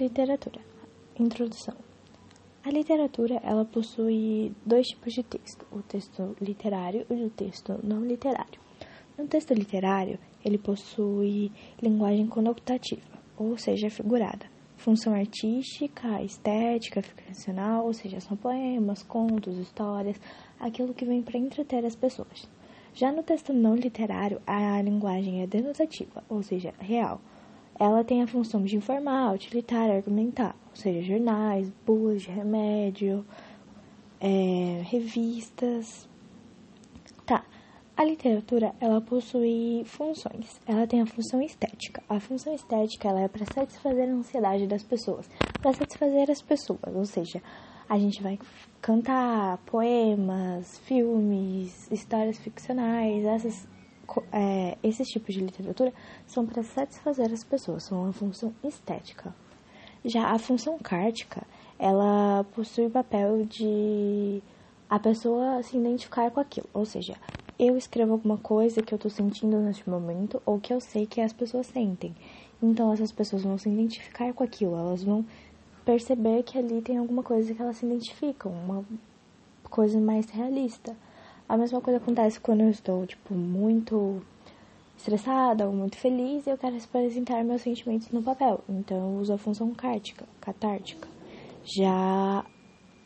Literatura. Introdução. A literatura, ela possui dois tipos de texto, o texto literário e o texto não literário. No texto literário, ele possui linguagem conotativa, ou seja, figurada, função artística, estética, ficcional, ou seja, são poemas, contos, histórias, aquilo que vem para entreter as pessoas. Já no texto não literário, a linguagem é denotativa, ou seja, real. Ela tem a função de informar, utilitar, argumentar, ou seja, jornais, bulas de remédio, é, revistas. Tá. A literatura, ela possui funções. Ela tem a função estética. A função estética, ela é para satisfazer a ansiedade das pessoas, para satisfazer as pessoas, ou seja, a gente vai cantar poemas, filmes, histórias ficcionais, essas, é, esses tipos de literatura são para satisfazer as pessoas, são uma função estética. Já a função cártica, ela possui o papel de a pessoa se identificar com aquilo, ou seja, eu escrevo alguma coisa que eu estou sentindo neste momento ou que eu sei que as pessoas sentem. Então essas pessoas vão se identificar com aquilo, elas vão perceber que ali tem alguma coisa que elas se identificam, uma coisa mais realista. A mesma coisa acontece quando eu estou, tipo, muito estressada ou muito feliz e eu quero representar meus sentimentos no papel. Então eu uso a função cártica, catártica. Já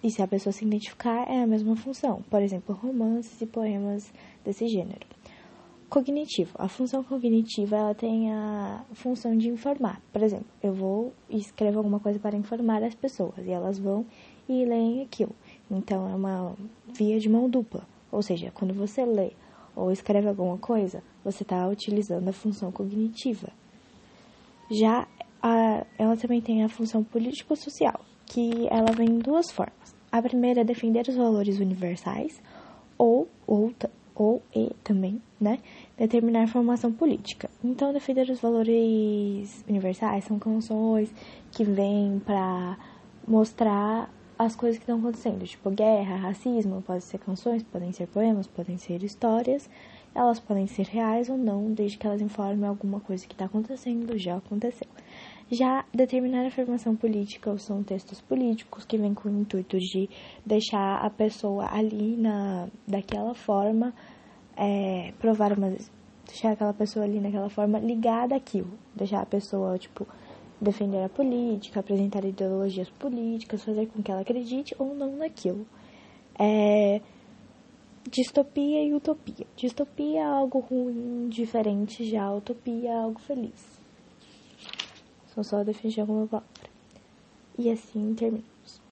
e se a pessoa se identificar, é a mesma função. Por exemplo, romances e poemas desse gênero. Cognitivo. A função cognitiva ela tem a função de informar. Por exemplo, eu vou e escrevo alguma coisa para informar as pessoas e elas vão e leem aquilo. Então é uma via de mão dupla. Ou seja, quando você lê ou escreve alguma coisa, você está utilizando a função cognitiva. Já a, ela também tem a função político-social, que ela vem em duas formas. A primeira é defender os valores universais ou, ou ou e também, né, determinar a formação política. Então, defender os valores universais são canções que vêm para mostrar as coisas que estão acontecendo, tipo guerra, racismo, pode ser canções, podem ser poemas, podem ser histórias, elas podem ser reais ou não, desde que elas informem alguma coisa que está acontecendo, já aconteceu. Já determinar a formação política são textos políticos que vêm com o intuito de deixar a pessoa ali na, daquela forma, é, provar uma, deixar aquela pessoa ali naquela forma ligada àquilo, deixar a pessoa, tipo, defender a política, apresentar ideologias políticas, fazer com que ela acredite ou não naquilo. É, distopia e utopia. Distopia é algo ruim, diferente, já utopia é algo feliz. São só definir alguma palavra. E assim termina.